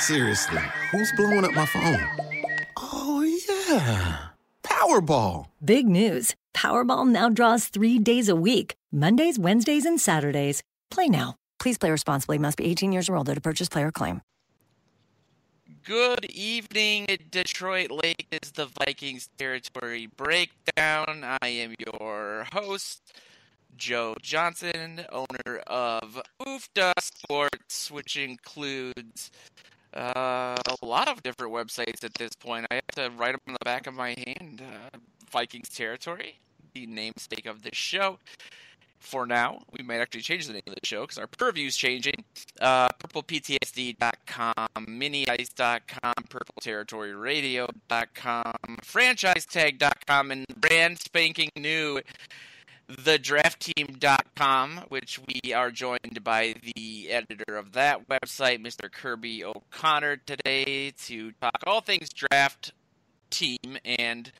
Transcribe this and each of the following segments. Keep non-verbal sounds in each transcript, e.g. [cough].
Seriously, who's blowing up my phone? Oh, yeah. Powerball. Big news. Powerball now draws three days a week Mondays, Wednesdays, and Saturdays. Play now. Please play responsibly. Must be 18 years or older to purchase player claim. Good evening, Detroit Lake is the Vikings territory breakdown. I am your host, Joe Johnson, owner of Oofda Sports, which includes uh, a lot of different websites at this point. I have to write them on the back of my hand. Uh, Vikings territory, the namesake of this show. For now, we might actually change the name of the show because our purview is changing. Uh, PurplePTSD.com, MiniIce.com, PurpleTerritoryRadio.com, FranchiseTag.com, and brand spanking new thedraftteam.com, which we are joined by the editor of that website, Mr. Kirby O'Connor, today to talk all things draft team and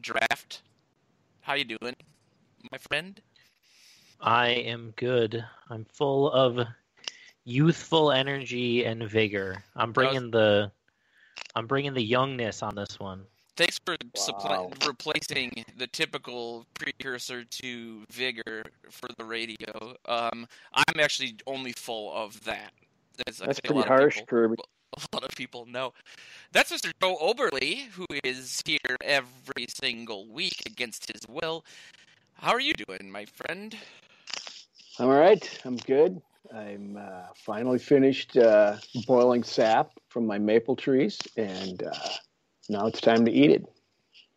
draft. How you doing, my friend? I am good. I'm full of youthful energy and vigor. I'm bringing the I'm bringing the youngness on this one. Thanks for suppl- replacing the typical precursor to vigor for the radio. Um, I'm actually only full of that. As That's pretty harsh, people, Kirby. [laughs] A lot of people know. That's Mr. Joe Oberly, who is here every single week against his will. How are you doing, my friend? I'm all right. I'm good. I'm uh, finally finished uh, boiling sap from my maple trees, and uh, now it's time to eat it.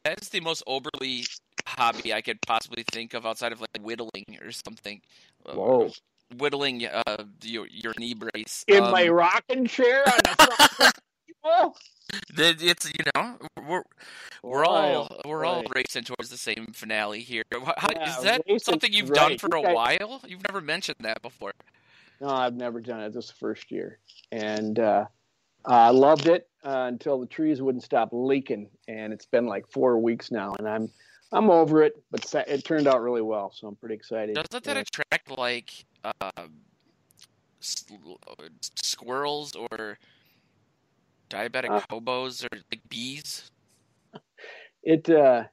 That is the most overly hobby I could possibly think of outside of like whittling or something. Uh, Whoa. Whittling uh, your, your knee brace. In um, my rocking chair on the [laughs] front It's you know we're we're all we're all racing towards the same finale here. How, yeah, is that something you've done for a while? You've never mentioned that before. No, I've never done it. This first year, and uh, I loved it uh, until the trees wouldn't stop leaking, and it's been like four weeks now, and I'm I'm over it. But it turned out really well, so I'm pretty excited. Doesn't that attract like uh, squirrels or diabetic uh, hobos or like bees? It uh,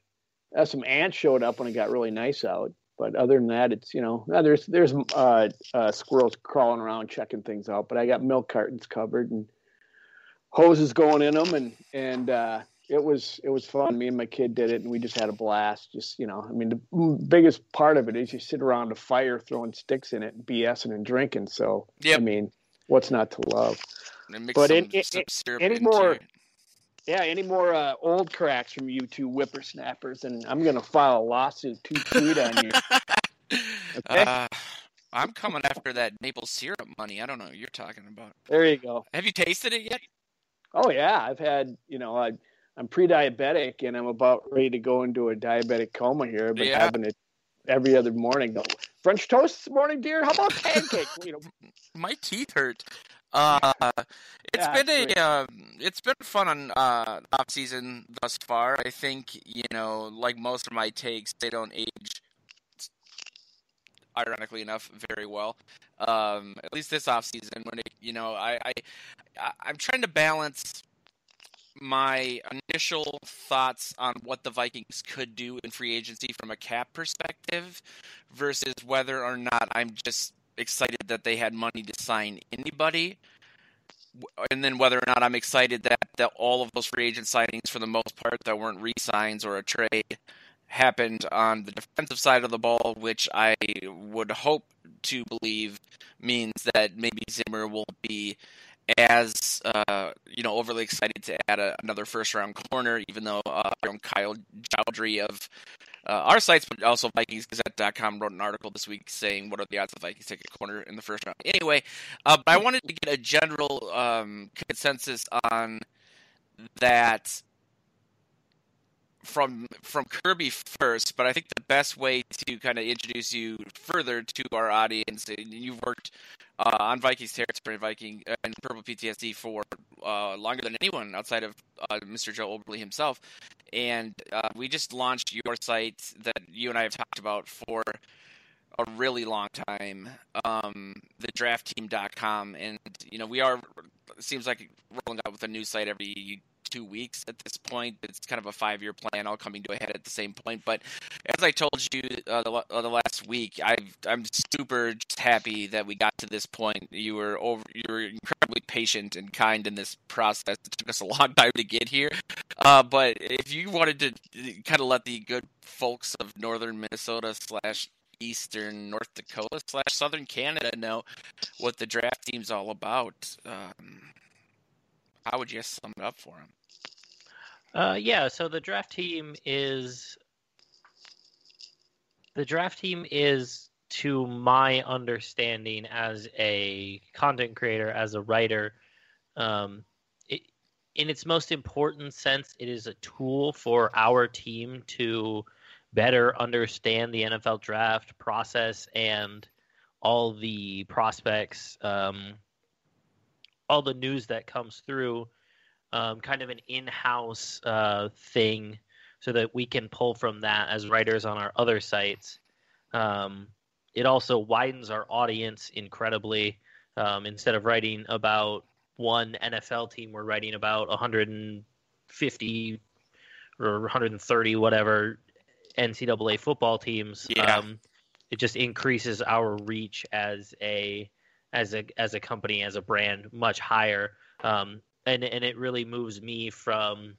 uh, some ants showed up when it got really nice out, but other than that, it's you know there's there's uh, uh, squirrels crawling around checking things out. But I got milk cartons covered and hoses going in them, and and uh, it was it was fun. Me and my kid did it, and we just had a blast. Just you know, I mean, the biggest part of it is you sit around a fire throwing sticks in it, and BSing and drinking. So yep. I mean, what's not to love? but some, it, some any more, yeah, any more uh, old cracks from you two whippersnappers, and I'm going to file a lawsuit to tweet on you. [laughs] Okay? Uh, I'm coming after that maple syrup money. I don't know what you're talking about. There you go. Have you tasted it yet? Oh yeah, I've had. You know, I, I'm pre-diabetic, and I'm about ready to go into a diabetic coma here. I've yeah. having it every other morning. French toast this morning, dear. How about pancake? you [laughs] know, my teeth hurt. Uh, it's yeah, been a uh, it's been fun on uh, off season thus far. I think you know, like most of my takes, they don't age. Ironically enough, very well. Um, at least this off season, when it, you know, I, I I'm trying to balance my initial thoughts on what the Vikings could do in free agency from a cap perspective versus whether or not I'm just excited that they had money to sign anybody, and then whether or not I'm excited that, that all of those free agent signings, for the most part, that weren't re-signs or a trade, happened on the defensive side of the ball, which I would hope to believe means that maybe Zimmer will be as uh, you know overly excited to add a, another first round corner, even though uh, Kyle Jowdry of uh, our sites, but also VikingsGazette.com wrote an article this week saying what are the odds of Vikings take a corner in the first round. Anyway, uh, but I wanted to get a general um, consensus on that from from Kirby first, but I think the best way to kind of introduce you further to our audience, and you've worked uh, on Vikings territory, Viking uh, and Purple PTSD for uh, longer than anyone outside of uh, Mr. Joe Oberly himself, and uh, we just launched your site that you and I have talked about for a really long time, um, thedraftteam.com, and you know we are seems like rolling out with a new site every two weeks at this point. It's kind of a five year plan, all coming to a head at the same point. But as I told you uh, the, uh, the last week, i am super just happy that we got to this point. You were over, you were incredibly patient and kind in this process. It took us a [laughs] long time to get here. Uh, but if you wanted to uh, kind of let the good folks of northern Minnesota slash eastern North Dakota slash southern Canada know what the draft team's all about. Um, how would you sum it up for them? Uh, yeah, so the draft team is the draft team is to my understanding as a content creator as a writer um, it, in its most important sense it is a tool for our team to better understand the nfl draft process and all the prospects um, all the news that comes through um, kind of an in-house uh, thing so that we can pull from that as writers on our other sites. Um, it also widens our audience incredibly. Um, instead of writing about one NFL team, we're writing about 150 or 130, whatever NCAA football teams. Yeah. Um, it just increases our reach as a as a as a company as a brand much higher. Um, and and it really moves me from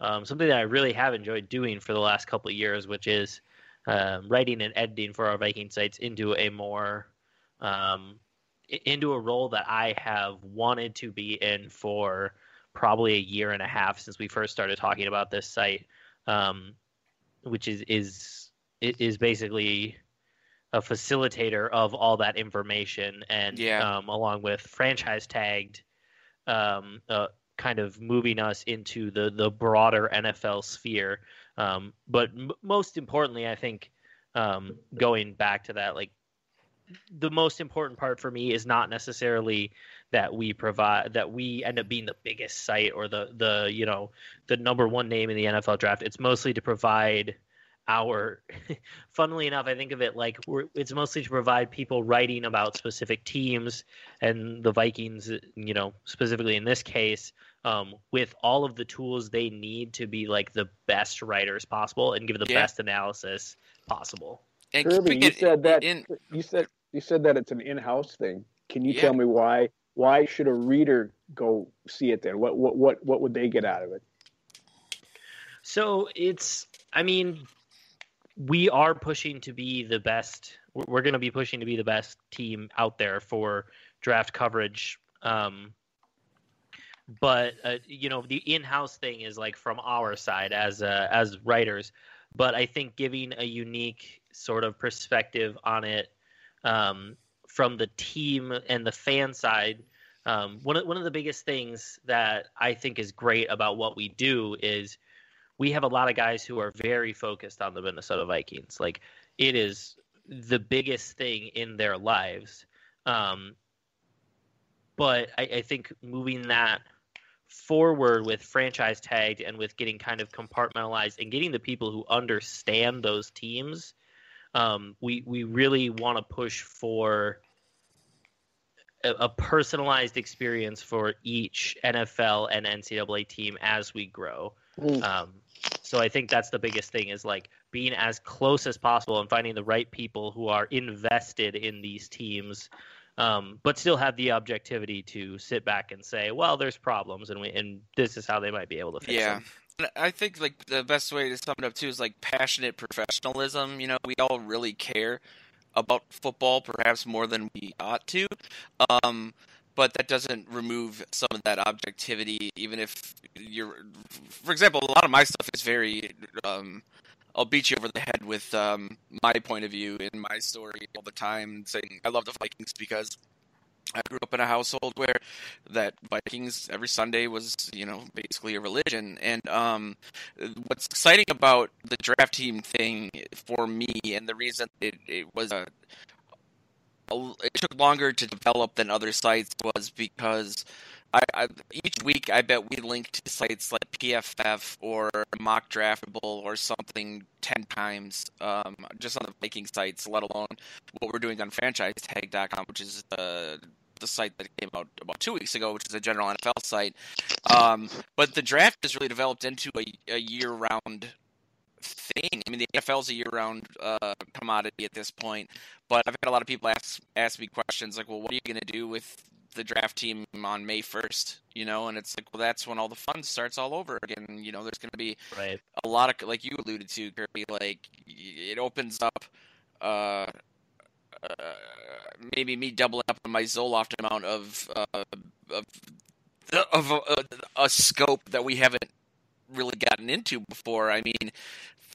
um, something that I really have enjoyed doing for the last couple of years, which is um, writing and editing for our Viking sites into a more um, into a role that I have wanted to be in for probably a year and a half since we first started talking about this site, um, which is is is basically a facilitator of all that information and yeah. um, along with franchise tagged um, uh, kind of moving us into the the broader NFL sphere. Um, but m- most importantly, I think um, going back to that, like the most important part for me is not necessarily that we provide that we end up being the biggest site or the the you know the number one name in the NFL draft. It's mostly to provide our [laughs] funnily enough i think of it like it's mostly to provide people writing about specific teams and the vikings you know specifically in this case um, with all of the tools they need to be like the best writers possible and give the yeah. best analysis possible. And Kirby, you said that in... you said you said that it's an in-house thing. Can you Yeah. tell me why why should a reader go see it then? What what what, what would they get out of it? So it's i mean we are pushing to be the best. We're going to be pushing to be the best team out there for draft coverage. Um, but uh, you know, the in-house thing is like from our side as uh, as writers. But I think giving a unique sort of perspective on it um, from the team and the fan side. Um, one of, one of the biggest things that I think is great about what we do is we have a lot of guys who are very focused on the Minnesota Vikings. Like it is the biggest thing in their lives. Um, but I, I think moving that forward with franchise tagged and with getting kind of compartmentalized and getting the people who understand those teams, um, we we really want to push for a, a personalized experience for each NFL and NCAA team as we grow. Um, so I think that's the biggest thing is like being as close as possible and finding the right people who are invested in these teams, um, but still have the objectivity to sit back and say, well, there's problems, and we and this is how they might be able to fix Yeah. them. I think like the best way to sum it up too is like passionate professionalism. You know, we all really care about football, perhaps more than we ought to. Um, but that doesn't remove some of that objectivity. Even if you're, for example, a lot of my stuff is very. Um, I'll beat you over the head with um, my point of view in my story all the time, saying I love the Vikings because I grew up in a household where that Vikings every Sunday was, you know, basically a religion. And um, what's exciting about the draft team thing for me, and the reason it, it was a, a, it took longer to develop than other sites was because I, I each week I bet we linked to sites like PFF or Mock Draftable or something ten times um, just on the Viking sites, let alone what we're doing on FranchiseTag.com, which is the the site that came out about two weeks ago, which is a general NFL site. Um, but the draft has really developed into a, a year-round thing. I mean, the NFL is a year-round uh, commodity at this point. But I've had a lot of people ask ask me questions like, "Well, what are you going to do with the draft team on May 1st, you know, and it's like, well, that's when all the fun starts all over again. You know, there's going to be right. a lot of, like you alluded to, Kirby, like it opens up, uh, uh, maybe me doubling up on my Zoloft amount of, uh, of, of a, a scope that we haven't really gotten into before. I mean,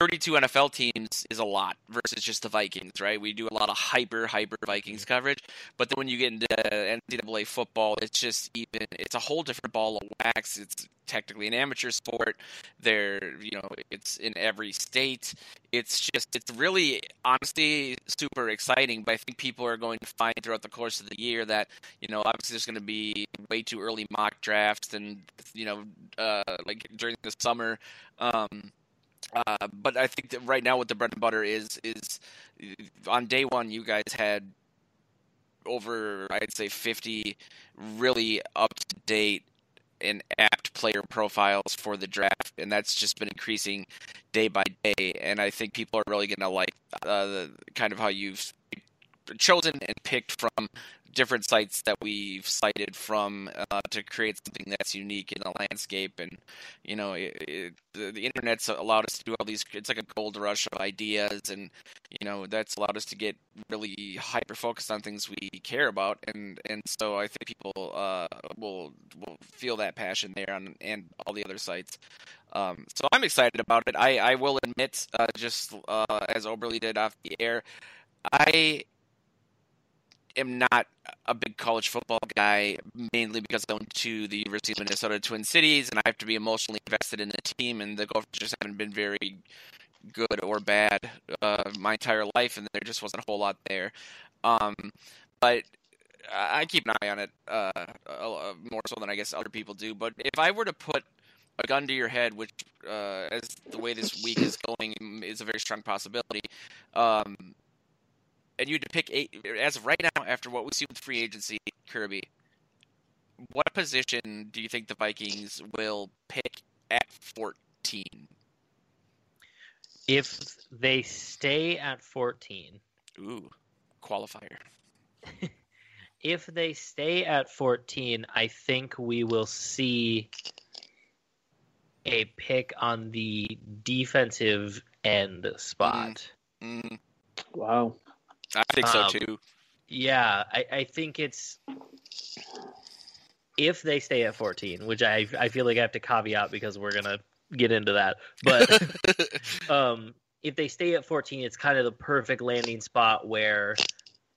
32 NFL teams is a lot versus just the Vikings, right? We do a lot of hyper, hyper Vikings coverage, but then when you get into NCAA football, it's just even, it's a whole different ball of wax. It's technically an amateur sport. There, you know, it's in every state. It's just, it's really, honestly, super exciting. But I think people are going to find throughout the course of the year that, you know, obviously there's going to be way too early mock drafts, and you know, uh, like during the summer. Um, uh, but I think that right now, what the bread and butter is is on day one, you guys had over I'd say fifty really up to date and apt player profiles for the draft, and that's just been increasing day by day. And I think people are really going to like uh, the, kind of how you've chosen and picked from different sites that we've cited from uh, to create something that's unique in the landscape. And you know, it, it, the, the, internet's allowed us to do all these. It's like a gold rush of ideas, and you know, that's allowed us to get really hyper focused on things we care about. And and so I think people uh, will will feel that passion there on and all the other sites. Um, so I'm excited about it. I, I will admit, uh, just uh, as Oberly did off the air, I am not a big college football guy, mainly because I went to the University of Minnesota Twin Cities, and I have to be emotionally invested in the team. And the Gophers just haven't been very good or bad uh, my entire life, and there just wasn't a whole lot there. Um, but I keep an eye on it uh, more so than I guess other people do. But if I were to put a gun to your head, which, uh, as the way this week is going, is a very strong possibility. Um, and you had to pick eight as of right now after what we see with free agency, Kirby. What position do you think the Vikings will pick at fourteen? If they stay at fourteen, ooh, qualifier. [laughs] if they stay at fourteen, I think we will see a pick on the defensive end spot. Mm. Mm. Wow. I think so um, too. Yeah, I, I think it's if they stay at 14, which I I feel like I have to caveat because we're gonna get into that. But [laughs] um, if they stay at 14, it's kind of the perfect landing spot where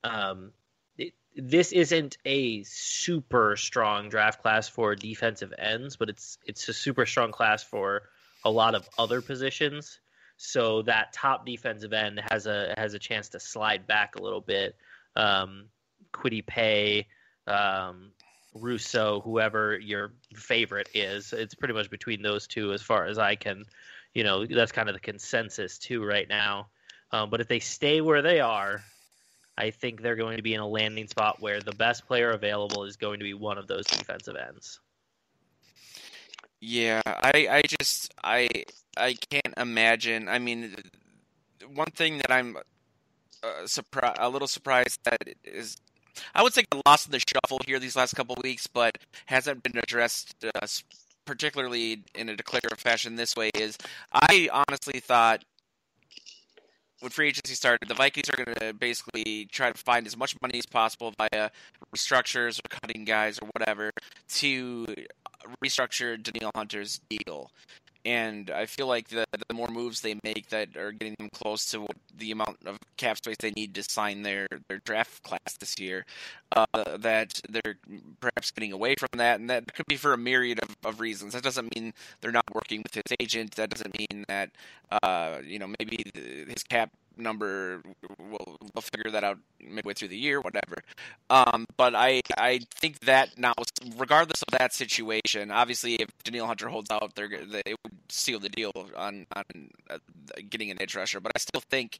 um, it, this isn't a super strong draft class for defensive ends, but it's it's a super strong class for a lot of other positions. So that top defensive end has a has a chance to slide back a little bit. Um, Kwity Paye, um, Rousseau, whoever your favorite is, it's pretty much between those two as far as I can. You know, that's kind of the consensus too right now. Um, but if they stay where they are, I think they're going to be in a landing spot where the best player available is going to be one of those defensive ends. Yeah, I I just I I can't imagine. I mean, one thing that I'm uh, surprised, a little surprised that is, I would say lost in the shuffle here these last couple weeks, but hasn't been addressed uh, particularly in a declarative fashion this way. Is I honestly thought when free agency started, the Vikings are going to basically try to find as much money as possible via restructures or cutting guys or whatever to restructure Danielle Hunter's deal and I feel like the the more moves they make that are getting them close to the amount of cap space they need to sign their their draft class this year, uh, that they're perhaps getting away from that, and that could be for a myriad of, of reasons. That doesn't mean they're not working with his agent. That doesn't mean that uh, you know maybe his cap number we'll, we'll figure that out midway through the year whatever um, but i i think that now regardless of that situation obviously if Danielle Hunter holds out they're they would seal the deal on on uh, getting an edge rusher. But I still think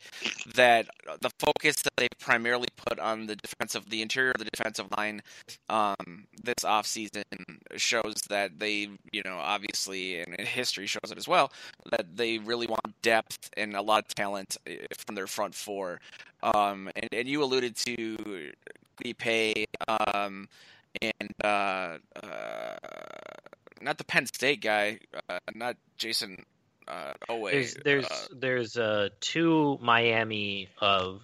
that the focus that they primarily put on the defensive, the interior of the defensive line, um, this offseason shows that they, you know, obviously, and history shows it as well, that they really want depth and a lot of talent eh, from their front four. Um, and, and you alluded to Paye, um, and uh, uh, not the Penn State guy, uh, not Jayson uh, Oweh. There's there's uh, there's uh, two Miami of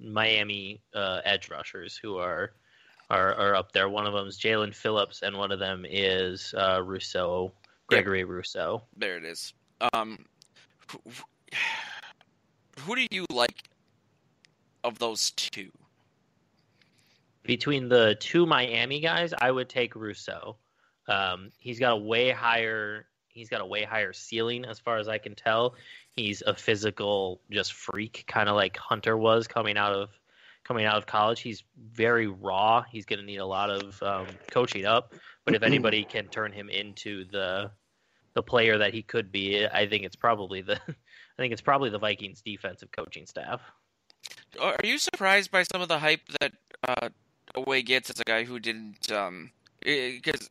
Miami uh, edge rushers who are are are up there. One of them is Jaelan Phillips, and one of them is uh, Rousseau, Gregory Rousseau. there it is. Um, who, who do you like of those two? Between the two Miami guys, I would take Rousseau. Um, he's got a way higher he's got a way higher ceiling as far as I can tell. He's a physical just freak, kind of like Hunter was coming out of coming out of college. He's very raw. He's going to need a lot of um, coaching up. But if [clears throat] anybody can turn him into the the player that he could be, I think it's probably the [laughs] I think it's probably the Vikings defensive coaching staff. Are you surprised by some of the hype that uh, Oweh gets as a guy who didn't? Um, because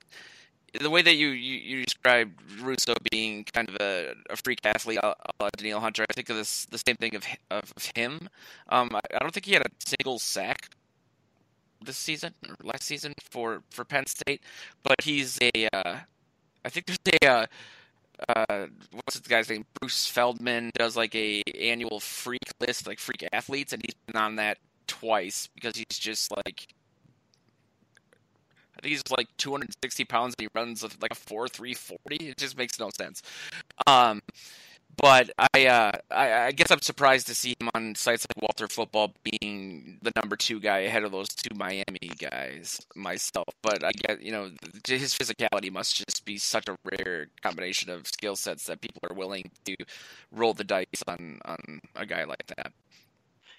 the way that you, you, you described Rousseau being kind of a, a freak athlete, uh, uh, Danielle Hunter, I think of this the same thing of of him. Um, I, I don't think he had a single sack this season or last season for for Penn State, but he's a. Uh, I think there's a. Uh, uh, what's this guy's name? Bruce Feldman does like a annual freak list, like freak athletes, and he's been on that twice because he's just like I think he's like 260 pounds and he runs like a 4 3 40. It just makes no sense. Um, but I, uh, I, I guess I'm surprised to see him on sites like Walter Football being the number two guy ahead of those two Miami guys myself. But I get you know his physicality must just be such a rare combination of skill sets that people are willing to roll the dice on on a guy like that.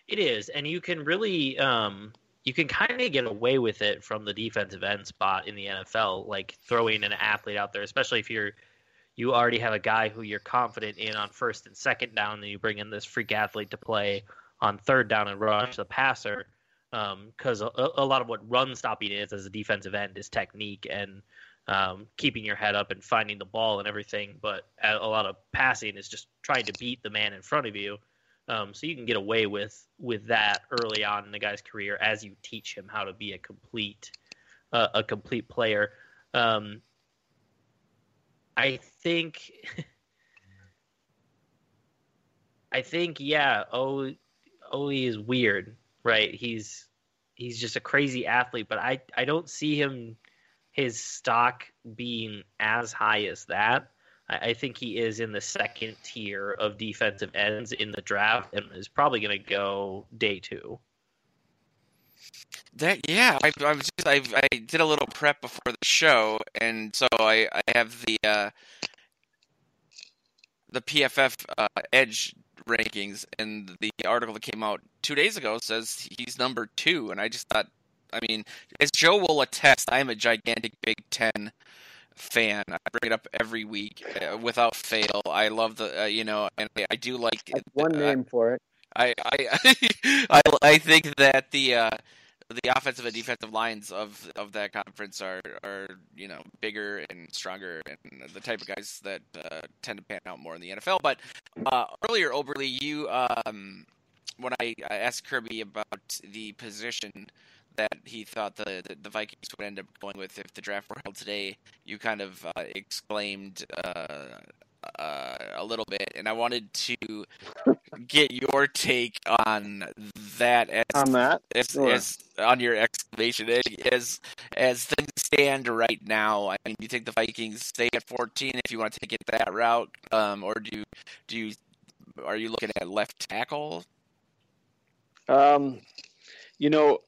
It is, and you can really um, you can kind of get away with it from the defensive end spot in the NFL, like throwing an athlete out there, especially if you're you already have a guy who you're confident in on first and second down, and you bring in this freak athlete to play on third down and rush the passer. Because um, a, a, lot of what run stopping is as a defensive end is technique and um, keeping your head up and finding the ball and everything. But a, a lot of passing is just trying to beat the man in front of you. Um, so you can get away with with that early on in the guy's career as you teach him how to be a complete uh, a complete player. Um, I think [laughs] I think yeah, o, Oli is weird, right? He's he's just a crazy athlete, but I I don't see him his stock being as high as that. I, think he is in the second tier of defensive ends in the draft and is probably going to go day two. That yeah, I, I was just I, I did a little prep before the show, and so I, I have the uh, the PFF uh, Edge rankings, and the article that came out two days ago says he's number two, and I just thought, I mean, as Joe will attest, I am a gigantic Big Ten fan. I bring it up every week uh, without fail. I love the uh, you know, and I, I do like That's one uh, name for it. I I [laughs] I, I think that the uh, the offensive and defensive lines of of that conference are are you know bigger and stronger and the type of guys that uh, tend to pan out more in the NFL. But uh, earlier, Oberly, you um, when I, I asked Kirby about the position that he thought the, the, the Vikings would end up going with if the draft were held today, you kind of uh, exclaimed uh, uh, a little bit, and I wanted to get your take on that as On that? as, Sure. as on your exclamation as as things stand right now. I mean, do you think the Vikings stay at 14 if you want to take it that route, um, or do you, do you are you looking at left tackle? Um, you know,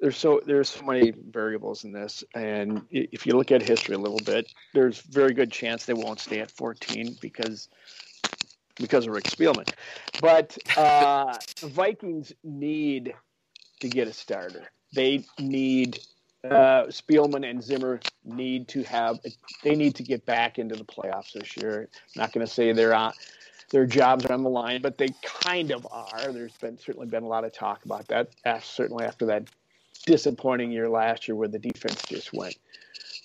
there's so there's so many variables in this, and if you look at history a little bit, there's very good chance they won't stay at 14 because because of Rick Spielman. But uh, the Vikings need to get a starter. They need uh, Spielman and Zimmer need to have they need to get back into the playoffs this year. I'm not going to say they're on their jobs are on the line, but they kind of are. There's been certainly been a lot of talk about that. Certainly after that disappointing year last year where the defense just went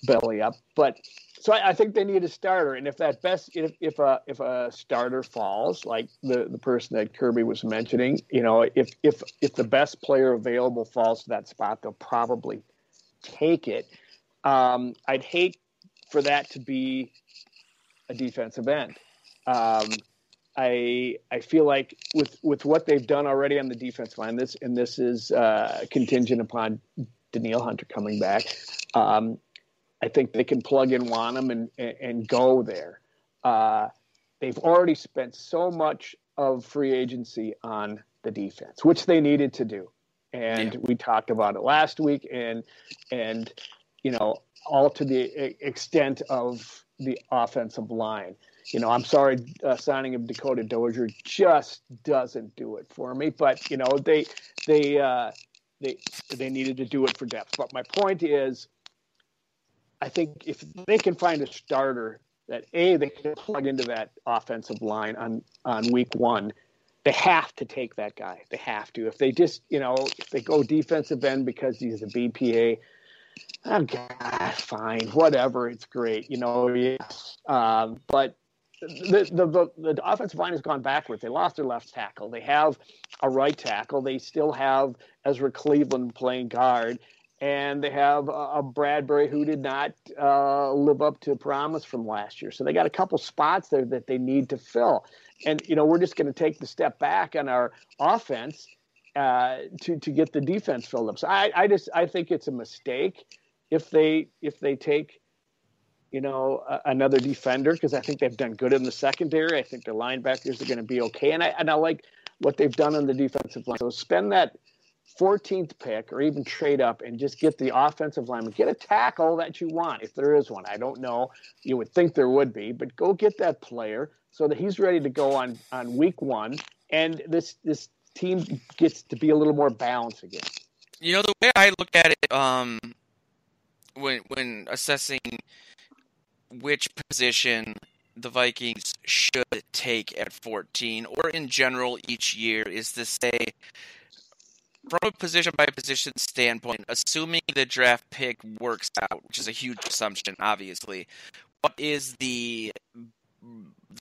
belly up. But so I, I, think they need a starter, and if that best if if a if a starter falls, like the the person that Kirby was mentioning, you know, if if if the best player available falls to that spot, they'll probably take it. Um, I'd hate for that to be a defensive end. Um, I I feel like with with what they've done already on the defense line, this and this is uh, contingent upon Danielle Hunter coming back. Um, I think they can plug in Wonnum and and go there. Uh, they've already spent so much of free agency on the defense, which they needed to do, and yeah. we talked about it last week. And and you know all to the extent of the offensive line you know, I'm sorry, uh, signing of Dakota Dozier just doesn't do it for me. But you know, they they uh, they they needed to do it for depth. But my point is, I think if they can find a starter that a they can plug into that offensive line on on week one, they have to take that guy. They have to. If they just you know if they go defensive end because he's a BPA. Oh God, fine, whatever. It's great, you know. Yes, um, but the, the, the, the offensive line has gone backwards. They lost their left tackle. They have a right tackle. They still have Ezra Cleveland playing guard, and they have a, Bradbury who did not uh, live up to promise from last year. So they got a couple spots there that they need to fill. And you know, we're just going to take the step back on our offense uh, to to get the defense filled up. So I, I just I think it's a mistake if they if they take you know, another defender because I think they've done good in the secondary. I think the linebackers are going to be okay, and I and I like what they've done on the defensive line. So spend that 14th pick or even trade up and just get the offensive lineman, get a tackle that you want if there is one. I don't know. You would think there would be, but go get that player so that he's ready to go on on week one, and this this team gets to be a little more balanced again. You know the way I look at it, um, when when assessing which position the Vikings should take at 14, or in general each year, is to say, from a position by position standpoint, assuming the draft pick works out, which is a huge assumption, obviously, what is the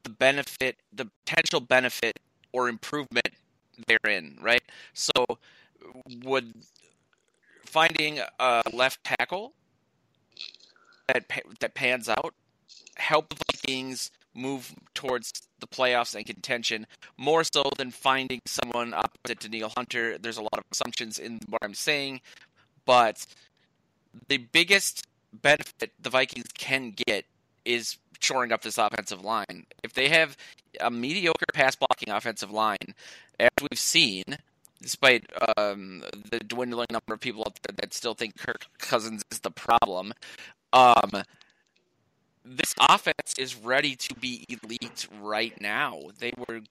the benefit, the potential benefit or improvement therein, right? So, would finding a left tackle that that pans out help the Vikings move towards the playoffs and contention more so than finding someone opposite to Neil Hunter. There's a lot of assumptions in what I'm saying, but the biggest benefit the Vikings can get is shoring up this offensive line. If they have a mediocre pass blocking offensive line, as we've seen, despite um, the dwindling number of people out there that still think Kirk Cousins is the problem, um, this offense is ready to be elite right now. They were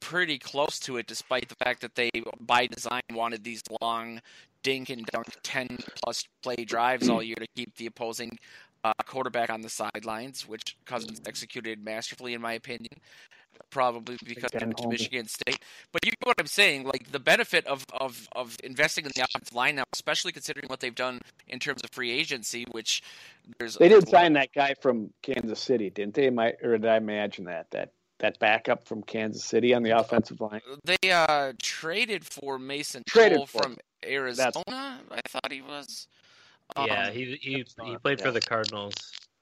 pretty close to it, despite the fact that they, by design, wanted these long dink and dunk 10 plus play drives all year to keep the opposing uh, quarterback on the sidelines, which Cousins executed masterfully, in my opinion probably because of Michigan State. But you know what I'm saying? Like the benefit of, of, of investing in the offensive line now, especially considering what they've done in terms of free agency, which there's they did sign that guy from Kansas City, didn't they? My, or did I imagine that that that backup from Kansas City on the offensive line? They uh, traded for Mason traded for. from Arizona. That's... I thought he was. Yeah, um, he he he played yeah. for the Cardinals.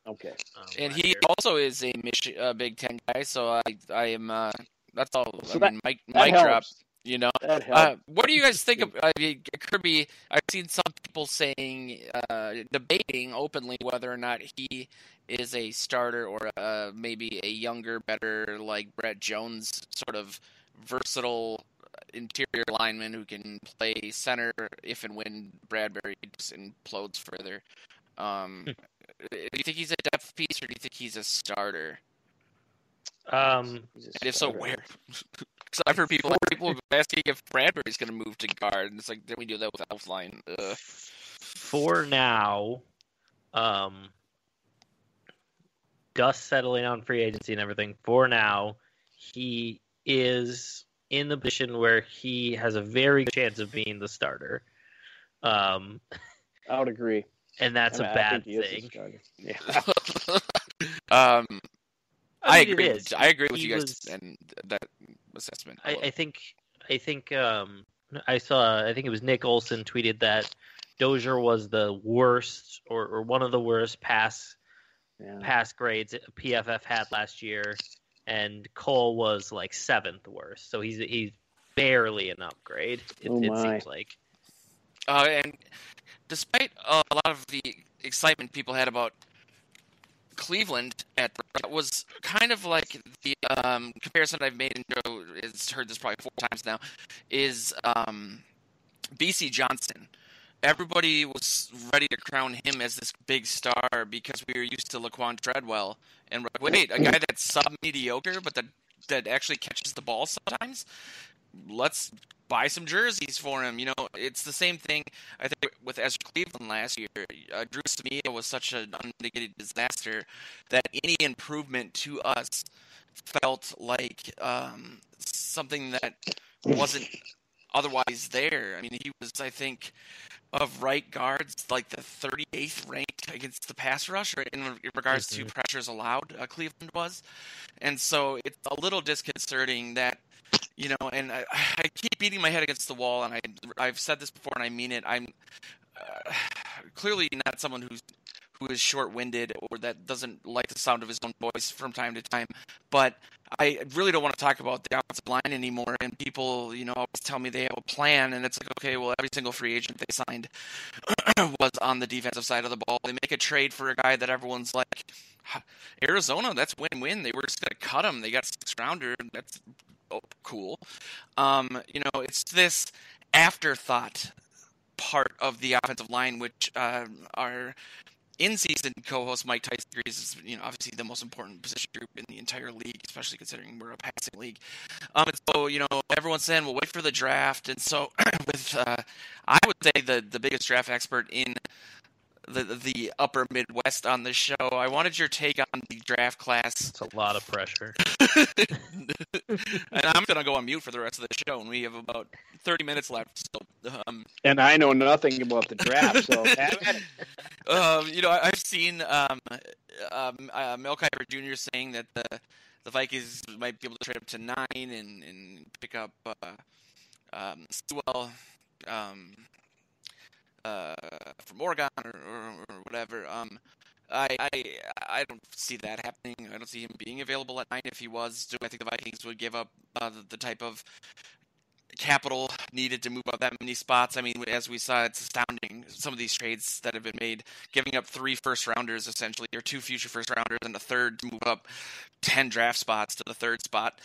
Okay. Um, and he year. also is a Mich- uh, Big Ten guy, so I I am. Uh, that's all. So I that, mean, Mike Mike drop. You know, uh, what do you guys think of I mean, Kirby? I've seen some people saying, uh, debating openly whether or not he is a starter or uh, maybe a younger, better like Brett Jones sort of versatile interior lineman who can play center if and when Bradbury just implodes further. Um, hmm. Do you think he's a depth piece or do you think he's a starter? Um, and if so, where? [laughs] Because I've heard people, people asking if Bradbury's going to move to guard, and it's like, then we do that with Elflein. Ugh. for now, um, dust settling on free agency and everything. For now, he is in the position where he has a very good chance of being the starter. Um, I would agree. And that's I a mean, I bad think he is the thing. [laughs] Yeah. um, I, mean, it agree. With, I agree with He you guys was- and that assessment. I, I think I think um, I saw I think it was Nick Olson tweeted that Dozier was the worst or, or one of the worst pass yeah. pass grades PFF had last year, and Cole was like seventh worst. So he's he's barely an upgrade. It, Oh it seems like. Uh, and despite a lot of the excitement people had about Cleveland, at that was kind of like the um, comparison I've made, and Joe has heard this probably four times now, is um, Bisi Johnson. Everybody was ready to crown him as this big star because we were used to Laquan Treadwell, and wait, a guy that's sub mediocre but that that actually catches the ball sometimes. Let's buy some jerseys for him. You know, it's the same thing. I think with Ezra Cleveland last year, uh, Dru Samia was such an unmitigated disaster that any improvement to us felt like um, something that wasn't otherwise there. I mean, he was, I think, of right guards, like the 38th ranked against the pass rush, in regards to Mhm. pressures allowed. Uh, Cleveland was, and so it's a little disconcerting that you know, and I, [sighs] I keep beating my head against the wall, and I I've said this before, and I mean it. I'm uh, [sighs] clearly not someone who's who is short-winded or that doesn't like the sound of his own voice from time to time, but I really don't want to talk about the offensive line anymore. And people, you know, always tell me they have a plan, and it's like, okay, well, every single free agent they signed [clears throat] was on the defensive side of the ball. They make a trade for a guy that everyone's like, Arizona, that's win-win. They were just going to cut him. They got six rounder. That's oh, cool. Um, you know, it's this afterthought part of the offensive line, which uh, our in-season co-host Mike Tyson agrees is, you know, obviously the most important position group in the entire league, especially considering we're a passing league. Um, and so you know, everyone's saying, we'll wait for the draft," and so [clears throat] with, uh, I would say the the biggest draft expert in the the upper Midwest on the show. I wanted your take on the draft class It's a lot of pressure. [laughs] and I'm gonna go on mute for the rest of the show, and we have about 30 minutes left. So, um, And I know nothing about the draft, so [laughs] have at it. um, you know, I- I've seen um, um, uh, Mel Kiper Jr. saying that the the Vikings might be able to trade up to nine and, and pick up uh, um, Sewell um, uh, from Oregon or, or, or whatever. Um, I, I I don't see that happening. I don't see him being available at nine. If he was, do I think the Vikings would give up uh, the, the type of capital needed to move up that many spots? I mean, as we saw, it's astounding. Some of these trades that have been made, giving up three first rounders essentially, or two future first rounders, and a third to move up ten draft spots to the third spot.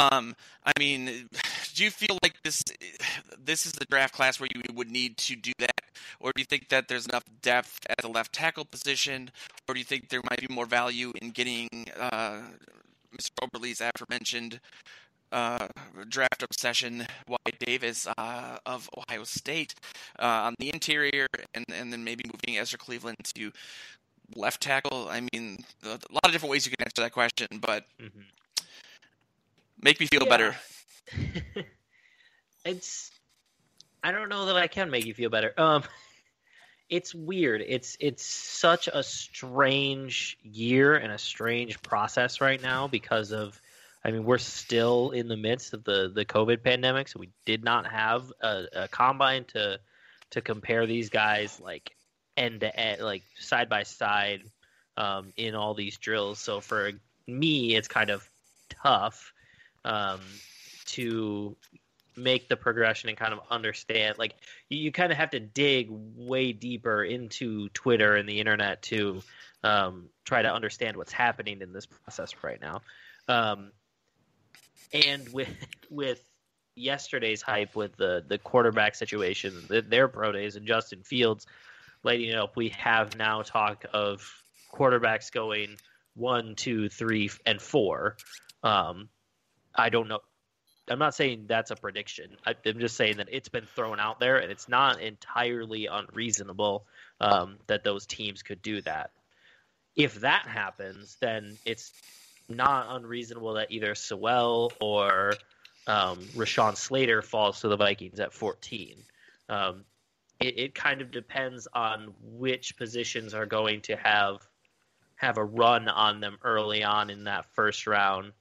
Um, I mean, [sighs] do you feel like this this is the draft class where you would need to do that, or do you think that there's enough depth at the left tackle position, or do you think there might be more value in getting uh, Mr. Oberly's aforementioned uh, draft obsession Wyatt Davis uh, of Ohio State uh, on the interior, and and then maybe moving Ezra Cleveland to left tackle. I mean, a lot of different ways you can answer that question, but Mhm. make me feel Yeah. better. [laughs] it's I don't know that I can make you feel better. Um [laughs] it's weird. It's it's such a strange year and a strange process right now because of I mean, we're still in the midst of the the COVID pandemic, so we did not have a, a combine to to compare these guys like end to end, like side by side, um, in all these drills. So for me, it's kind of tough um, to make the progression and kind of understand. Like you, you kind of have to dig way deeper into Twitter and the internet to um, try to understand what's happening in this process right now. Um, and with with yesterday's hype with the the quarterback situation, the, their pro days, and Justin Fields lighting it up, we have now talk of quarterbacks going one, two, three, and four. Um, I don't know. I'm not saying that's a prediction. I, am just saying that it's been thrown out there, and it's not entirely unreasonable um, that those teams could do that. If that happens, then it's not unreasonable that either Sewell or um, Rashawn Slater falls to the Vikings at 14. Um, it, it kind of depends on which positions are going to have have a run on them early on in that first round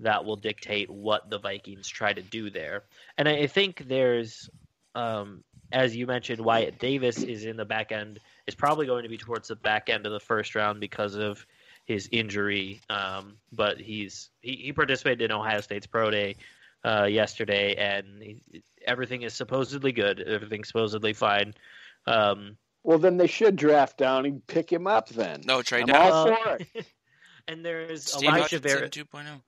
that will dictate what the Vikings try to do there. And I think there's, um, as you mentioned, Wyatt Davis is in the back end, is probably going to be towards the back end of the first round because of his injury. Um, but he's he, he, participated in Ohio State's pro day uh, yesterday, and he, everything is supposedly good. Everything's supposedly fine. Um, well, then they should draft down and pick him up. Then no trade I'm down. all for it. [laughs] and there's Steve Elijah Hutchinson Vera. 2.0.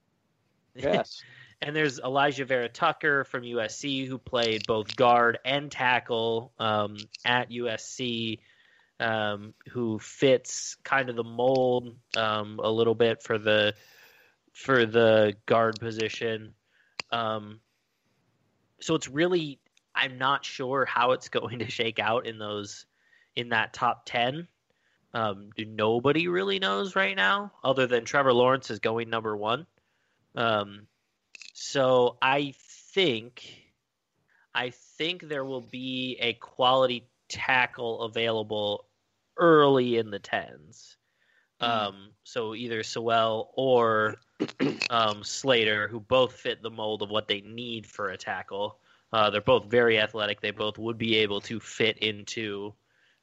Yes. [laughs] and there's Alijah Vera Tucker from USC who played both guard and tackle um, at USC, um, who fits kind of the mold um, a little bit for the for the guard position. Um, so it's really I'm not sure how it's [laughs] going to shake out in those in that top ten. Um, nobody really knows right now, other than Trevor Lawrence is going number one. Um, so I think, I think there will be a quality tackle available early in the tens. Hmm. Um, so either Sewell or um, Slater, who both fit the mold of what they need for a tackle. Uh, they're both very athletic. They both would be able to fit into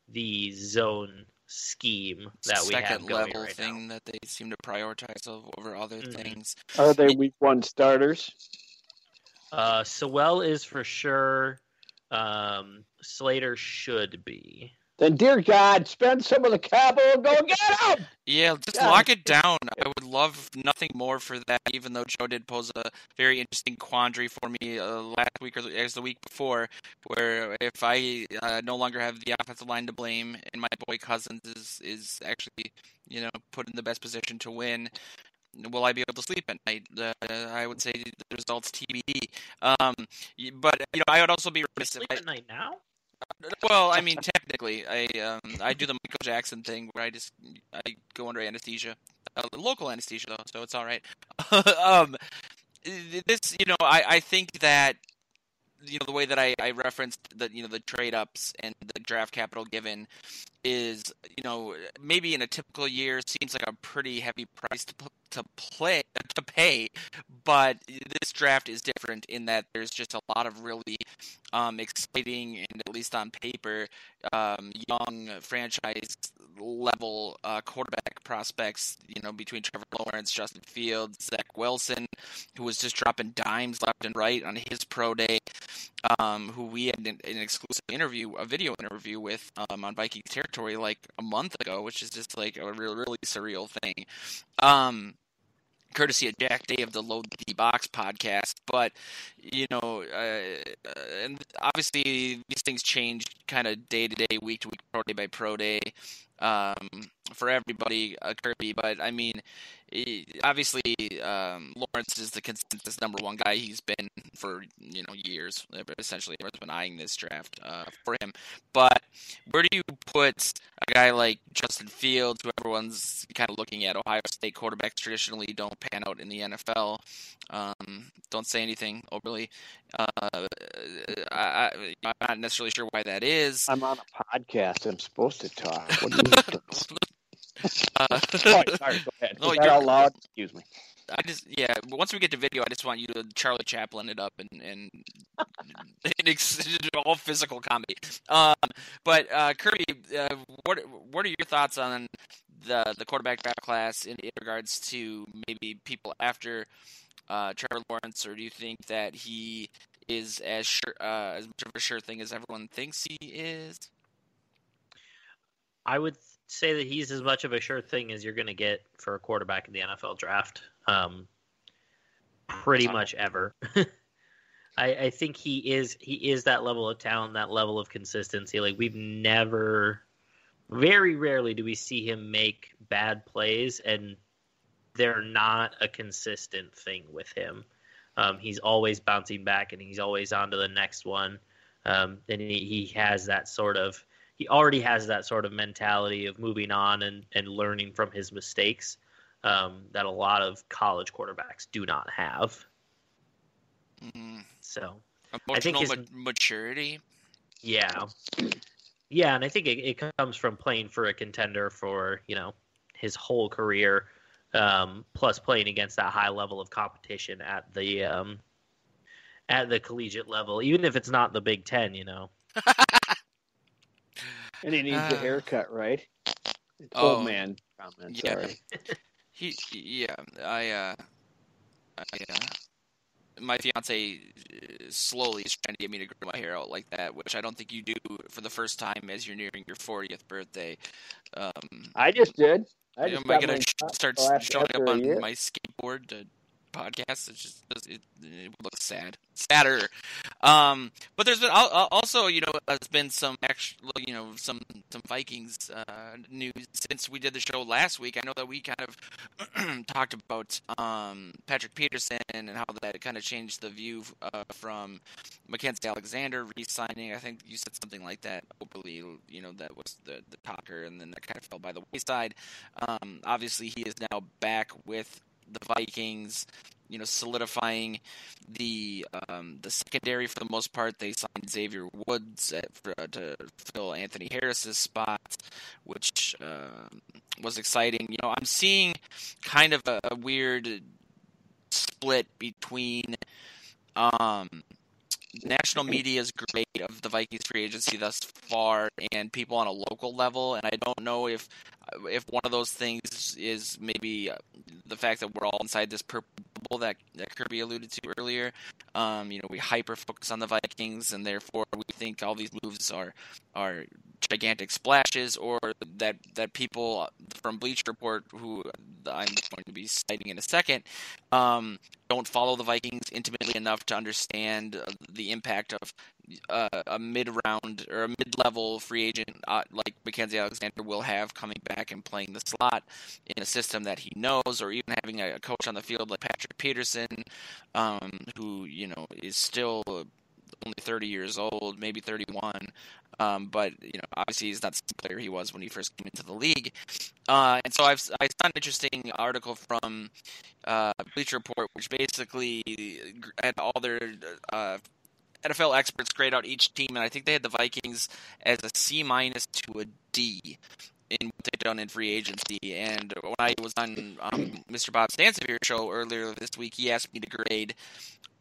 the zone scheme that we have Second going level right thing now. that they seem to prioritize over other Mhm. things. Are they week one starters? Uh, Sewell is for sure. Um, Slater should be. Then, dear God, spend some of the capital and go get him. Yeah, just Yeah. lock it down. I would love nothing more for that. Even though Joe did pose a very interesting quandary for me uh, last week or as the week before, where if I uh, no longer have the offensive line to blame and my boy Cousins is is actually you know put in the best position to win, will I be able to sleep at night? Uh, I would say the results TBD. Um, but you know, I would also be remiss if Sleep I, at night now? Well, I mean, technically, I um, I do the Michael Jackson thing where I just I go under anesthesia, uh, local anesthesia though, so it's all right. [laughs] um, this, you know, I I think that you know the way that I I referenced the you know the trade ups and the draft capital given is you know maybe in a typical year seems like a pretty heavy price to to play [laughs] to pay, but this draft is different in that there's just a lot of really um, exciting and at least on paper um, young franchise level uh, quarterback prospects. You know between Trevor Lawrence, Justin Fields, Zach Wilson, who was just dropping dimes left and right on his pro day. Um, who we had an, an exclusive interview, a video interview with um, on Vikings territory like a month ago, which is just like a real, really surreal thing. Um, courtesy of Jack Day of the Load the Box podcast. But you know, uh, and obviously these things change kind of day to day, week to week, pro day by pro day um, for everybody, uh, Kirby. But I mean, obviously um, Lawrence is the consensus number one guy. He's been for you know years, essentially. Everyone's been eyeing this draft uh, for him. But where do you put a guy like Justin Fields, who everyone's kind of looking at? Ohio State quarterbacks traditionally don't pan out in the NFL. Um, don't say anything overly. Uh, I, I, I'm not necessarily sure why that is. I'm on a podcast. I'm supposed to talk. [laughs] What do you Uh, sorry, sorry, go ahead. [laughs] No, that out loud? Excuse me. I just yeah. Once we get to video, I just want you to Charlie Chaplin it up and and, and ex- [laughs] all physical comedy. Um, but uh, Kirby, uh, what what are your thoughts on the the quarterback draft class in, in regards to maybe people after uh, Trevor Lawrence, or do you think that he is as sure uh, as much of a sure thing as everyone thinks he is? I would say that he's as much of a sure thing as you're going to get for a quarterback in the NFL draft. Um, pretty much ever. [laughs] I, I think he is he is that level of talent, that level of consistency. Like we've never, very rarely do we see him make bad plays, and they're not a consistent thing with him. Um, he's always bouncing back and he's always on to the next one. Um, and he, he has that sort of he already has that sort of mentality of moving on and, and learning from his mistakes um, that a lot of college quarterbacks do not have. Mm, So emotional think his- ma- maturity. yeah, yeah, and I think it, it comes from playing for a contender for you know his whole career, um, plus playing against that high level of competition at the um, at the collegiate level, even if it's not the Big Ten. You know, [laughs] And he needs a Uh, haircut, right? It's oh, old man comment. yeah. Sorry. [laughs] He, yeah, I, uh, I, uh, my fiance uh, slowly is trying to get me to grow my hair out like that, which I don't think you do for the first time as you're nearing your 40th birthday. Um, I just did. I am I sh- cut start showing up on year. my skateboard to podcast? It just it, it looks sad, sadder. Um, but there's been al- al- also, you know, there's been some actual, you know, some some Vikings uh, news since we did the show last week. I know that we kind of [clears throat] talked about um, Patrick Peterson and how that kind of changed the view uh, from Mackensie Alexander re-signing. I think you said something like that. Hopefully, you know, that was the the talker, and then that kind of fell by the wayside. Um, obviously, he is now back with the Vikings, you know, solidifying the um, the secondary for the most part. They signed Xavier Woods at, uh, to fill Anthony Harris's spot, which uh, was exciting. You know, I'm seeing kind of a, a weird split between um, national media is great of the Vikings free agency thus far and people on a local level, and I don't know if if one of those things is maybe the fact that we're all inside this purple that, that Kirby alluded to earlier. Um, you know, we hyper focus on the Vikings, and therefore we think all these moves are are gigantic splashes, or that that people from Bleacher Report, who I'm going to be citing in a second, um, don't follow the Vikings intimately enough to understand the impact of uh, a mid-round or a mid-level free agent uh, like Mackensie Alexander will have coming back and playing the slot in a system that he knows, or even having a, coach on the field like Patrick Peterson, um, who you know is still only 30 years old, maybe 31. Um, but you know, obviously he's not the player he was when he first came into the league. Uh, and so I've I saw an interesting article from uh, Bleacher Report, which basically had all their uh, NFL experts grade out each team, and I think they had the Vikings as a C minus to a D in what they've done in free agency. And when I was on um, Mr. Bob Sansevere show earlier this week, he asked me to grade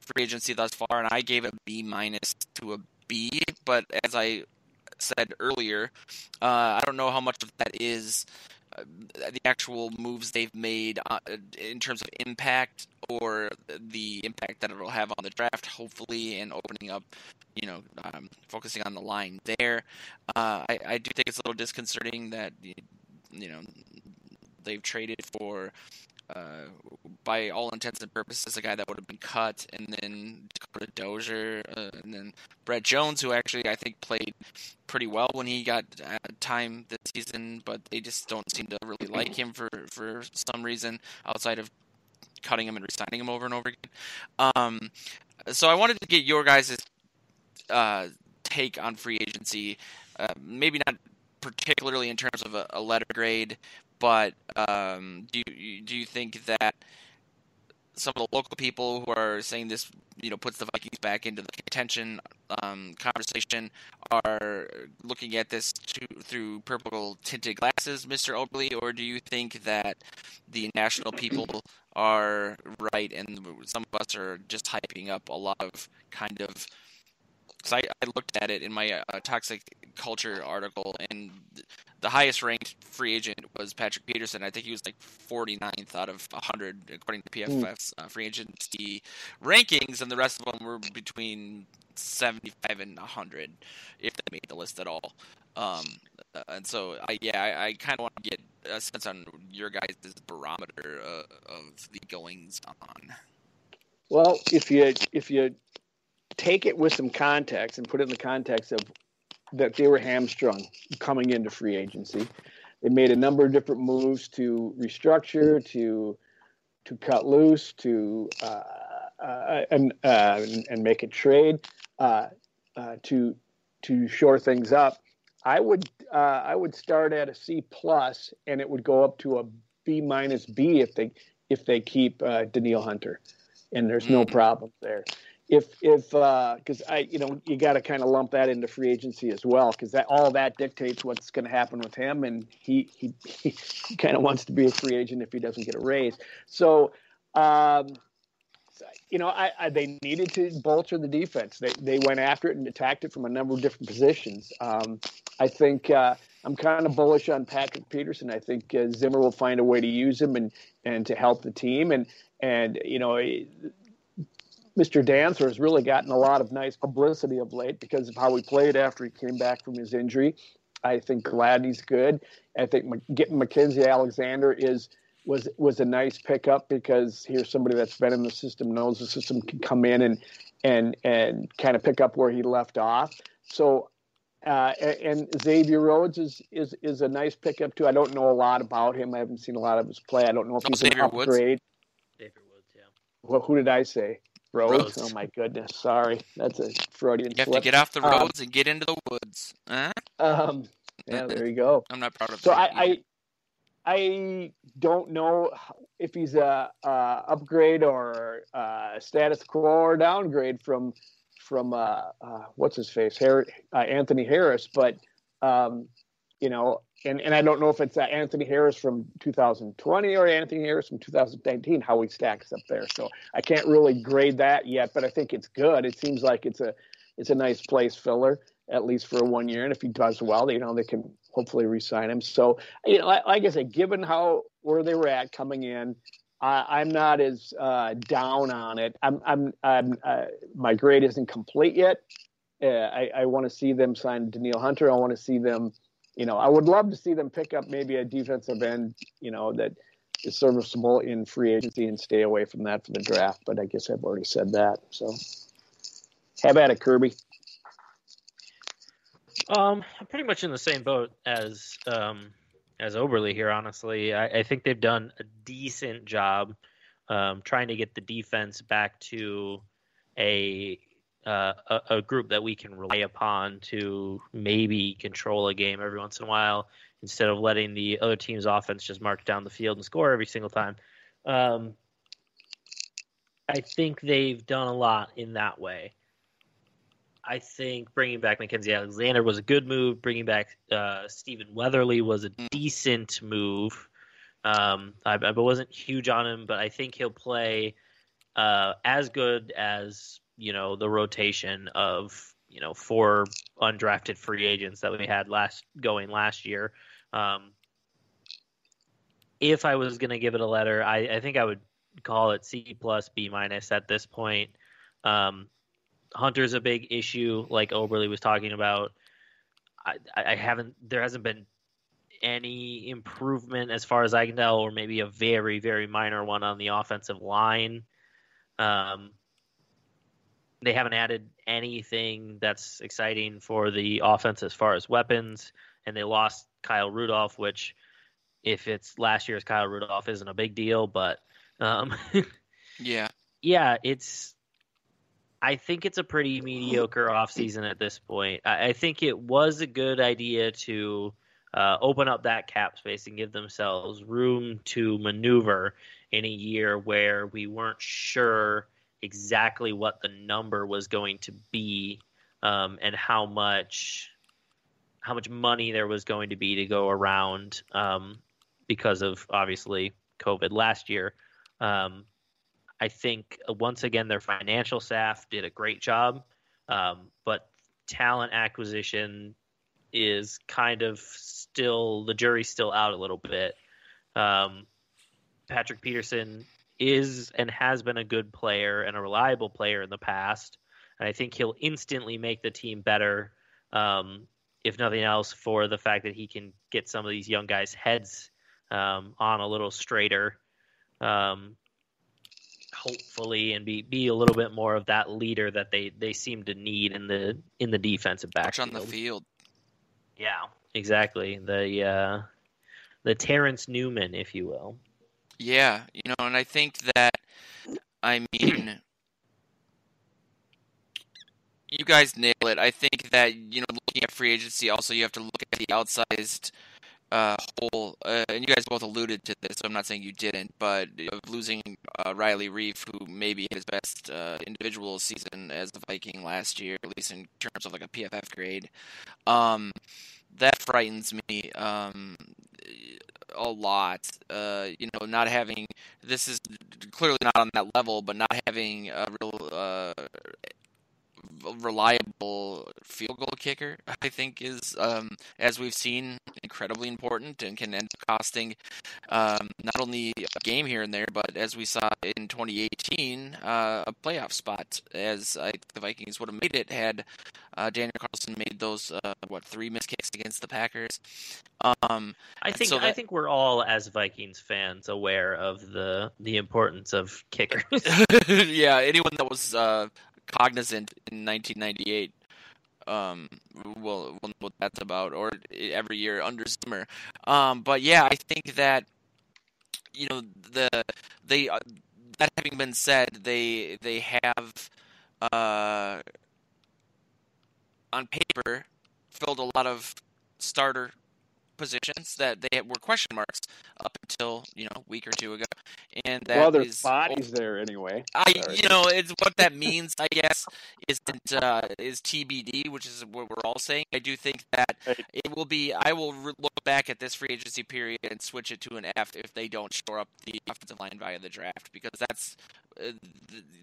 free agency thus far, and I gave a B minus to a B. But as I said earlier, uh, I don't know how much of that is the actual moves they've made uh, in terms of impact or the impact that it will have on the draft, hopefully, and opening up, you know, um, focusing on the line there. Uh, I, I do think it's a little disconcerting that, you know, they've traded for by all intents and purposes, a guy that would have been cut, and then Dakota Dozier, uh, and then Brett Jones, who actually I think played pretty well when he got uh, time this season, but they just don't seem to really like him for for some reason outside of cutting him and resigning him over and over again. Um, so I wanted to get your guys' uh, take on free agency, uh, maybe not particularly in terms of a, a letter grade, but um, do you, do you think that some of the local people who are saying this, you know, puts the Vikings back into the contention um, conversation are looking at this to, through purple tinted glasses, Mr. Oberly, or do you think that the national people are right and some of us are just hyping up a lot of kind of because I, I looked at it in my uh, toxic culture article and the highest ranked free agent was Patrick Peterson. I think he was like 49th out of 100 according to PFF's uh, free agency rankings, and the rest of them were between 75 and 100 if they made the list at all. Um, uh, and so, I yeah, I, I kind of want to get a sense on your guys' barometer uh, of the goings on. Well, if you if you take it with some context and put it in the context of that they were hamstrung coming into free agency. They made a number of different moves to restructure, to to cut loose, to uh, uh, and, uh, and make a trade uh, uh, to to shore things up, I would uh, I would start at a C plus, and it would go up to a B minus B if they if they keep uh, Danielle Hunter, and there's no problem there. If if because uh, I you know you got to kind of lump that into free agency as well because that all that dictates what's going to happen with him, and he he, he kind of wants to be a free agent if he doesn't get a raise. So. Um, you know, I, I, they needed to bolster the defense. They they went after it and attacked it from a number of different positions. Um, I think uh, I'm kind of bullish on Patrick Peterson. I think uh, Zimmer will find a way to use him and and to help the team. And and you know, Mr. Dantzler has really gotten a lot of nice publicity of late because of how he played after he came back from his injury. I think Gladney's good. I think getting Mackensie Alexander is was was a nice pickup because here's somebody that's been in the system, knows the system, can come in and and and kind of pick up where he left off. So, uh, and Xavier Rhodes is is is a nice pickup too. I don't know a lot about him. I haven't seen a lot of his play. I don't know if oh, he's Xavier an upgrade. Woods. Xavier Woods, yeah. Well, who did I say? Rhodes. Rhodes. Oh my goodness, sorry, that's a Freudian. You have to get off the um, roads um, and get into the woods. Huh? Um, yeah, there you go. I'm not proud of. So I, I, I don't know if he's a, a upgrade or a status quo or downgrade from from uh, uh, what's his face, Harry, uh, Anthony Harris, but um, you know, and, and I don't know if it's uh, Anthony Harris from 2020 or Anthony Harris from 2019, how he stacks up there. So I can't really grade that yet, but I think it's good. It seems like it's a it's a nice place filler at least for one year, and if he does well, you know, they can hopefully resign him. So, you know, like, I said, given how where they were at coming in, I, am not as uh, down on it. I'm, I'm, I'm uh, my grade isn't complete yet. Uh, I, I want to see them sign Danielle Hunter. I want to see them, you know, I would love to see them pick up maybe a defensive end, you know, that is serviceable in free agency and stay away from that for the draft. But I guess I've already said that. So, have at it, Kirby. Um, I'm pretty much in the same boat as um, as Oberly here. Honestly, I, I think they've done a decent job um, trying to get the defense back to a, uh, a, a group that we can rely upon to maybe control a game every once in a while instead of letting the other team's offense just march down the field and score every single time. Um, I think they've done a lot in that way. I think bringing back Mackensie Alexander was a good move. Bringing back uh, Stephen Weatherly was a decent move. Um, I, I, wasn't huge on him, but I think he'll play uh, as good as you know the rotation of you know four undrafted free agents that we had last going last year. Um, if I was going to give it a letter, I, I, think I would call it C plus B minus at this point. Um, Hunter's a big issue, like Oberly was talking about. I, I haven't. There hasn't been any improvement as far as I can tell, or maybe a very, very minor one on the offensive line. Um, they haven't added anything that's exciting for the offense as far as weapons, and they lost Kyle Rudolph, which, if it's last year's Kyle Rudolph, isn't a big deal, but um, [laughs] yeah, yeah, it's I think it's a pretty mediocre offseason at this point. I, I, think it was a good idea to uh, open up that cap space and give themselves room to maneuver in a year where we weren't sure exactly what the number was going to be um, and how much how much money there was going to be to go around um, because of obviously COVID last year. Um, I think uh, once again their financial staff did a great job, um, but talent acquisition is kind of still the jury's still out a little bit. Um, Patrick Peterson is and has been a good player and a reliable player in the past, and I think he'll instantly make the team better. Um, if nothing else, for the fact that he can get some of these young guys' heads um, on a little straighter. Um, hopefully and be be a little bit more of that leader that they they seem to need in the in the defensive back on the field. Yeah, exactly. The uh, the Terrence Newman, if you will. Yeah, you know, and I think that I mean You guys nail it. I think that you know, looking at free agency, also you have to look at the outsized uh, hole. Uh, and you guys both alluded to this. So I'm not saying you didn't, but losing uh, Riley Reiff, who maybe his best uh, individual season as a Viking last year, at least in terms of like a PFF grade, um, that frightens me. Um, a lot. Uh, you know, not having this is clearly not on that level, but not having a real uh, reliable field goal kicker, I think, is um, as we've seen incredibly important and can end up costing um, not only a game here and there, but as we saw in 2018, uh, a playoff spot. As I think the Vikings would have made it had uh, Daniel Carlson made those uh, what three missed kicks against the Packers. Um, I think so that, I think we're all as Vikings fans aware of the the importance of kickers. [laughs] yeah, anyone that was uh, cognizant in 1998 um, know what that's about, or every year under Zimmer. Um, but yeah, I think that you know the they uh, that having been said, they they have uh, on paper filled a lot of starter positions that they were question marks up until you know a week or two ago, and that well, there's bodies there anyway. I you know it's what that means. I guess isn't uh, is TBD, which is what we're all saying. I do think that it will be. I will look back at this free agency period and switch it to an F if they don't shore up the offensive line via the draft because that's uh,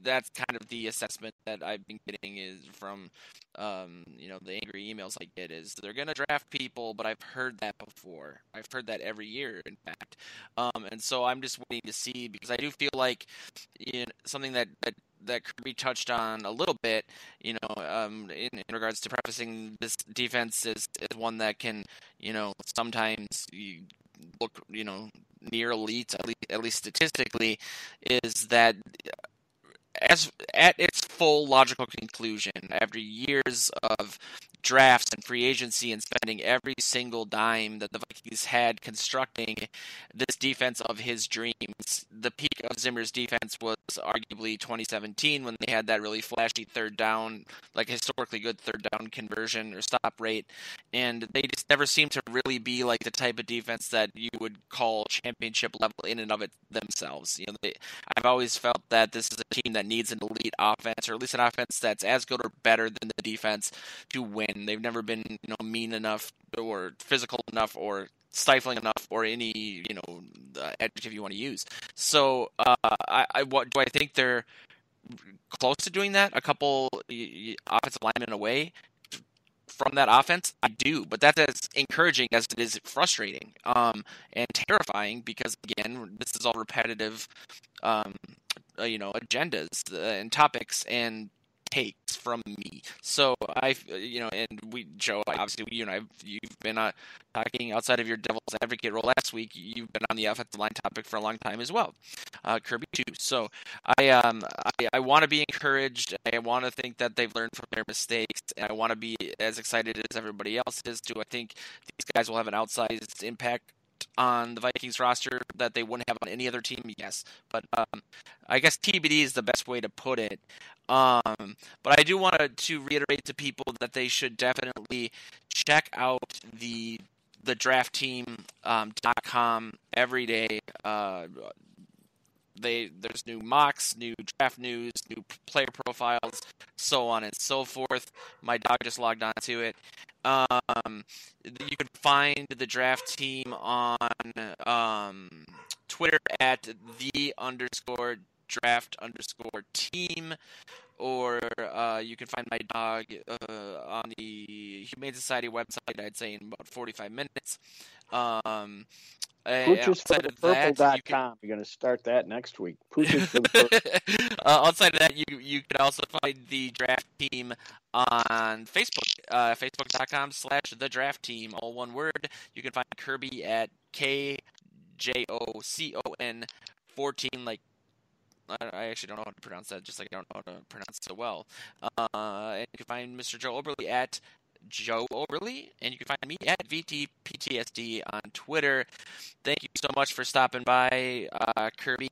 that's kind of the assessment that I've been getting is from um, you know the angry emails I get is they're going to draft people, but I've heard that before. I've heard that every year, in fact, um, and so I'm just waiting to see because I do feel like you know, something that, that that Kirby touched on a little bit, you know, um, in, in, regards to prefacing this defense is, is one that can, you know, sometimes look, you know, near elite, at least, at least statistically, is that as at its full logical conclusion, after years of drafts and free agency and spending every single dime that the Vikings had constructing this defense of his dreams. The peak of Zimmer's defense was arguably 2017 when they had that really flashy third down, like historically good third down conversion or stop rate. And they just never seemed to really be like the type of defense that you would call championship level in and of it themselves. You know, they, I've always felt that this is a team that needs an elite offense, or at least an offense that's as good or better than the defense to win and they've never been you know mean enough or physical enough or stifling enough or any you know adjective you want to use. So uh, I, I what do I think they're close to doing that? A couple offensive linemen away from that offense? I do, but that's as encouraging as it is frustrating um, and terrifying because again, this is all repetitive, um, uh, you know, agendas uh, and topics, and takes from me. So I, you know, and we, Joe, obviously you and I, you've been uh, talking outside of your devil's advocate role last week. You've been on the offensive line topic for a long time as well, uh, Kirby too. So I, um, I, I want to be encouraged. I want to think that they've learned from their mistakes. And I want to be as excited as everybody else is. Do I think these guys will have an outsized impact on the Vikings roster that they wouldn't have on any other team? Yes, but um, I guess TBD is the best way to put it. Um, but I do want to reiterate to people that they should definitely check out the the draft team um, every day. Uh, they there's new mocks, new draft news, new player profiles, so on and so forth. My dog just logged on to it. Um, you can find the draft team on um, Twitter at the underscore draft underscore team, or uh, you can find my dog uh, on the Humane Society website. I'd say in about forty five minutes. Um, Pooches for the purple.com. You can... You're going to start that next week. Pooches for the purple. [laughs] uh, outside of that, you you can also find the draft team on Facebook, uh, facebook.com slash the draft team, all one word. You can find Kirby at K J O C O N 14, like I actually don't know how to pronounce that, just like I don't know how to pronounce it so well. Uh, and you can find Mr. Joe Oberly at Joe Overly, and you can find me at VTPTSD on Twitter. Thank you so much for stopping by, uh, Kirby.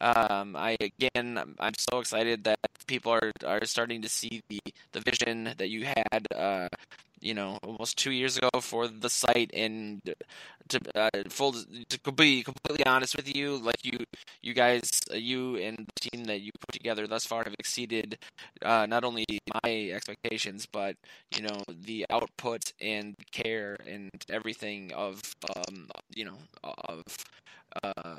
Um, I again, I'm so excited that people are, are starting to see the, the vision that you had uh, you know almost two years ago for the site. And to uh, full to be completely honest with you like you you guys uh, you and the team that you put together thus far have exceeded uh, not only my expectations but you know the output and care and everything of um, you know of uh,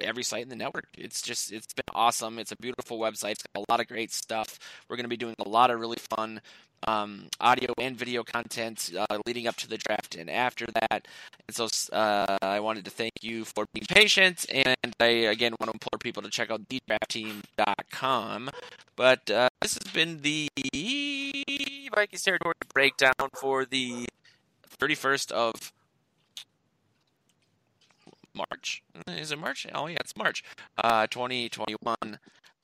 every site in the network. It's just it's been awesome. It's a beautiful website. It's got a lot of great stuff. We're going to be doing a lot of really fun um, audio and video content uh, leading up to the draft and after that. And so uh, I wanted to thank you for being patient, and I again want to implore people to check out thedraftteam.com. But uh, this has been the Vikings territory breakdown for the 31st of March. Is it March? Oh yeah, it's March. Uh, 2021.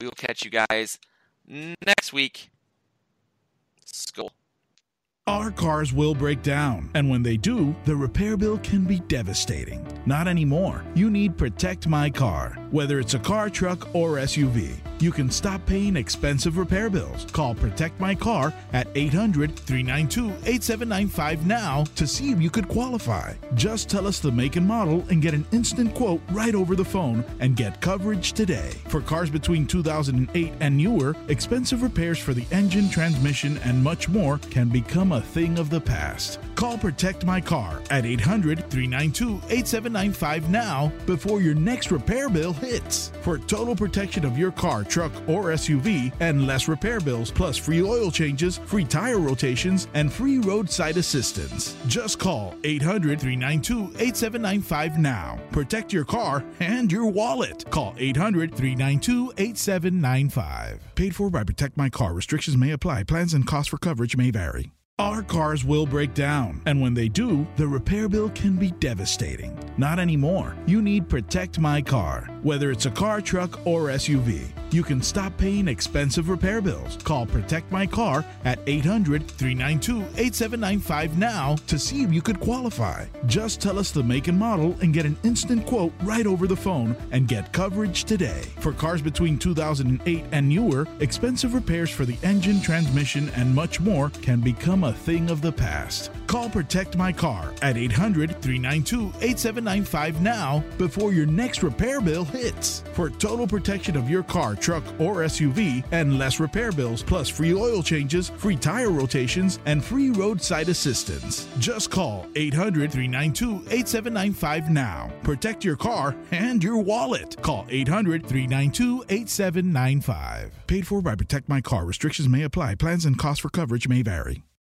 We will catch you guys next week. Skol. Our cars will break down, and when they do, the repair bill can be devastating. Not anymore. You need Protect My Car. Whether it's a car, truck, or SUV, you can stop paying expensive repair bills. Call Protect My Car at 800 392 8795 now to see if you could qualify. Just tell us the make and model and get an instant quote right over the phone and get coverage today. For cars between 2008 and newer, expensive repairs for the engine, transmission, and much more can become a thing of the past. Call Protect My Car at 800 392 8795 now before your next repair bill hits. For total protection of your car, truck, or SUV and less repair bills, plus free oil changes, free tire rotations, and free roadside assistance. Just call 800 392 8795 now. Protect your car and your wallet. Call 800 392 8795. Paid for by Protect My Car. Restrictions may apply. Plans and costs for coverage may vary. Our cars will break down, and when they do, the repair bill can be devastating. Not anymore. You need Protect My Car. Whether it's a car, truck, or SUV, you can stop paying expensive repair bills. Call Protect My Car at 800 392 8795 now to see if you could qualify. Just tell us the make and model and get an instant quote right over the phone and get coverage today. For cars between 2008 and newer, expensive repairs for the engine, transmission, and much more can become a thing of the past. Call Protect My Car at 800 392 8795 now before your next repair bill hits. For total protection of your car, truck, or SUV and less repair bills, plus free oil changes, free tire rotations, and free roadside assistance. Just call 800 392 8795 now. Protect your car and your wallet. Call 800 392 8795. Paid for by Protect My Car. Restrictions may apply. Plans and costs for coverage may vary.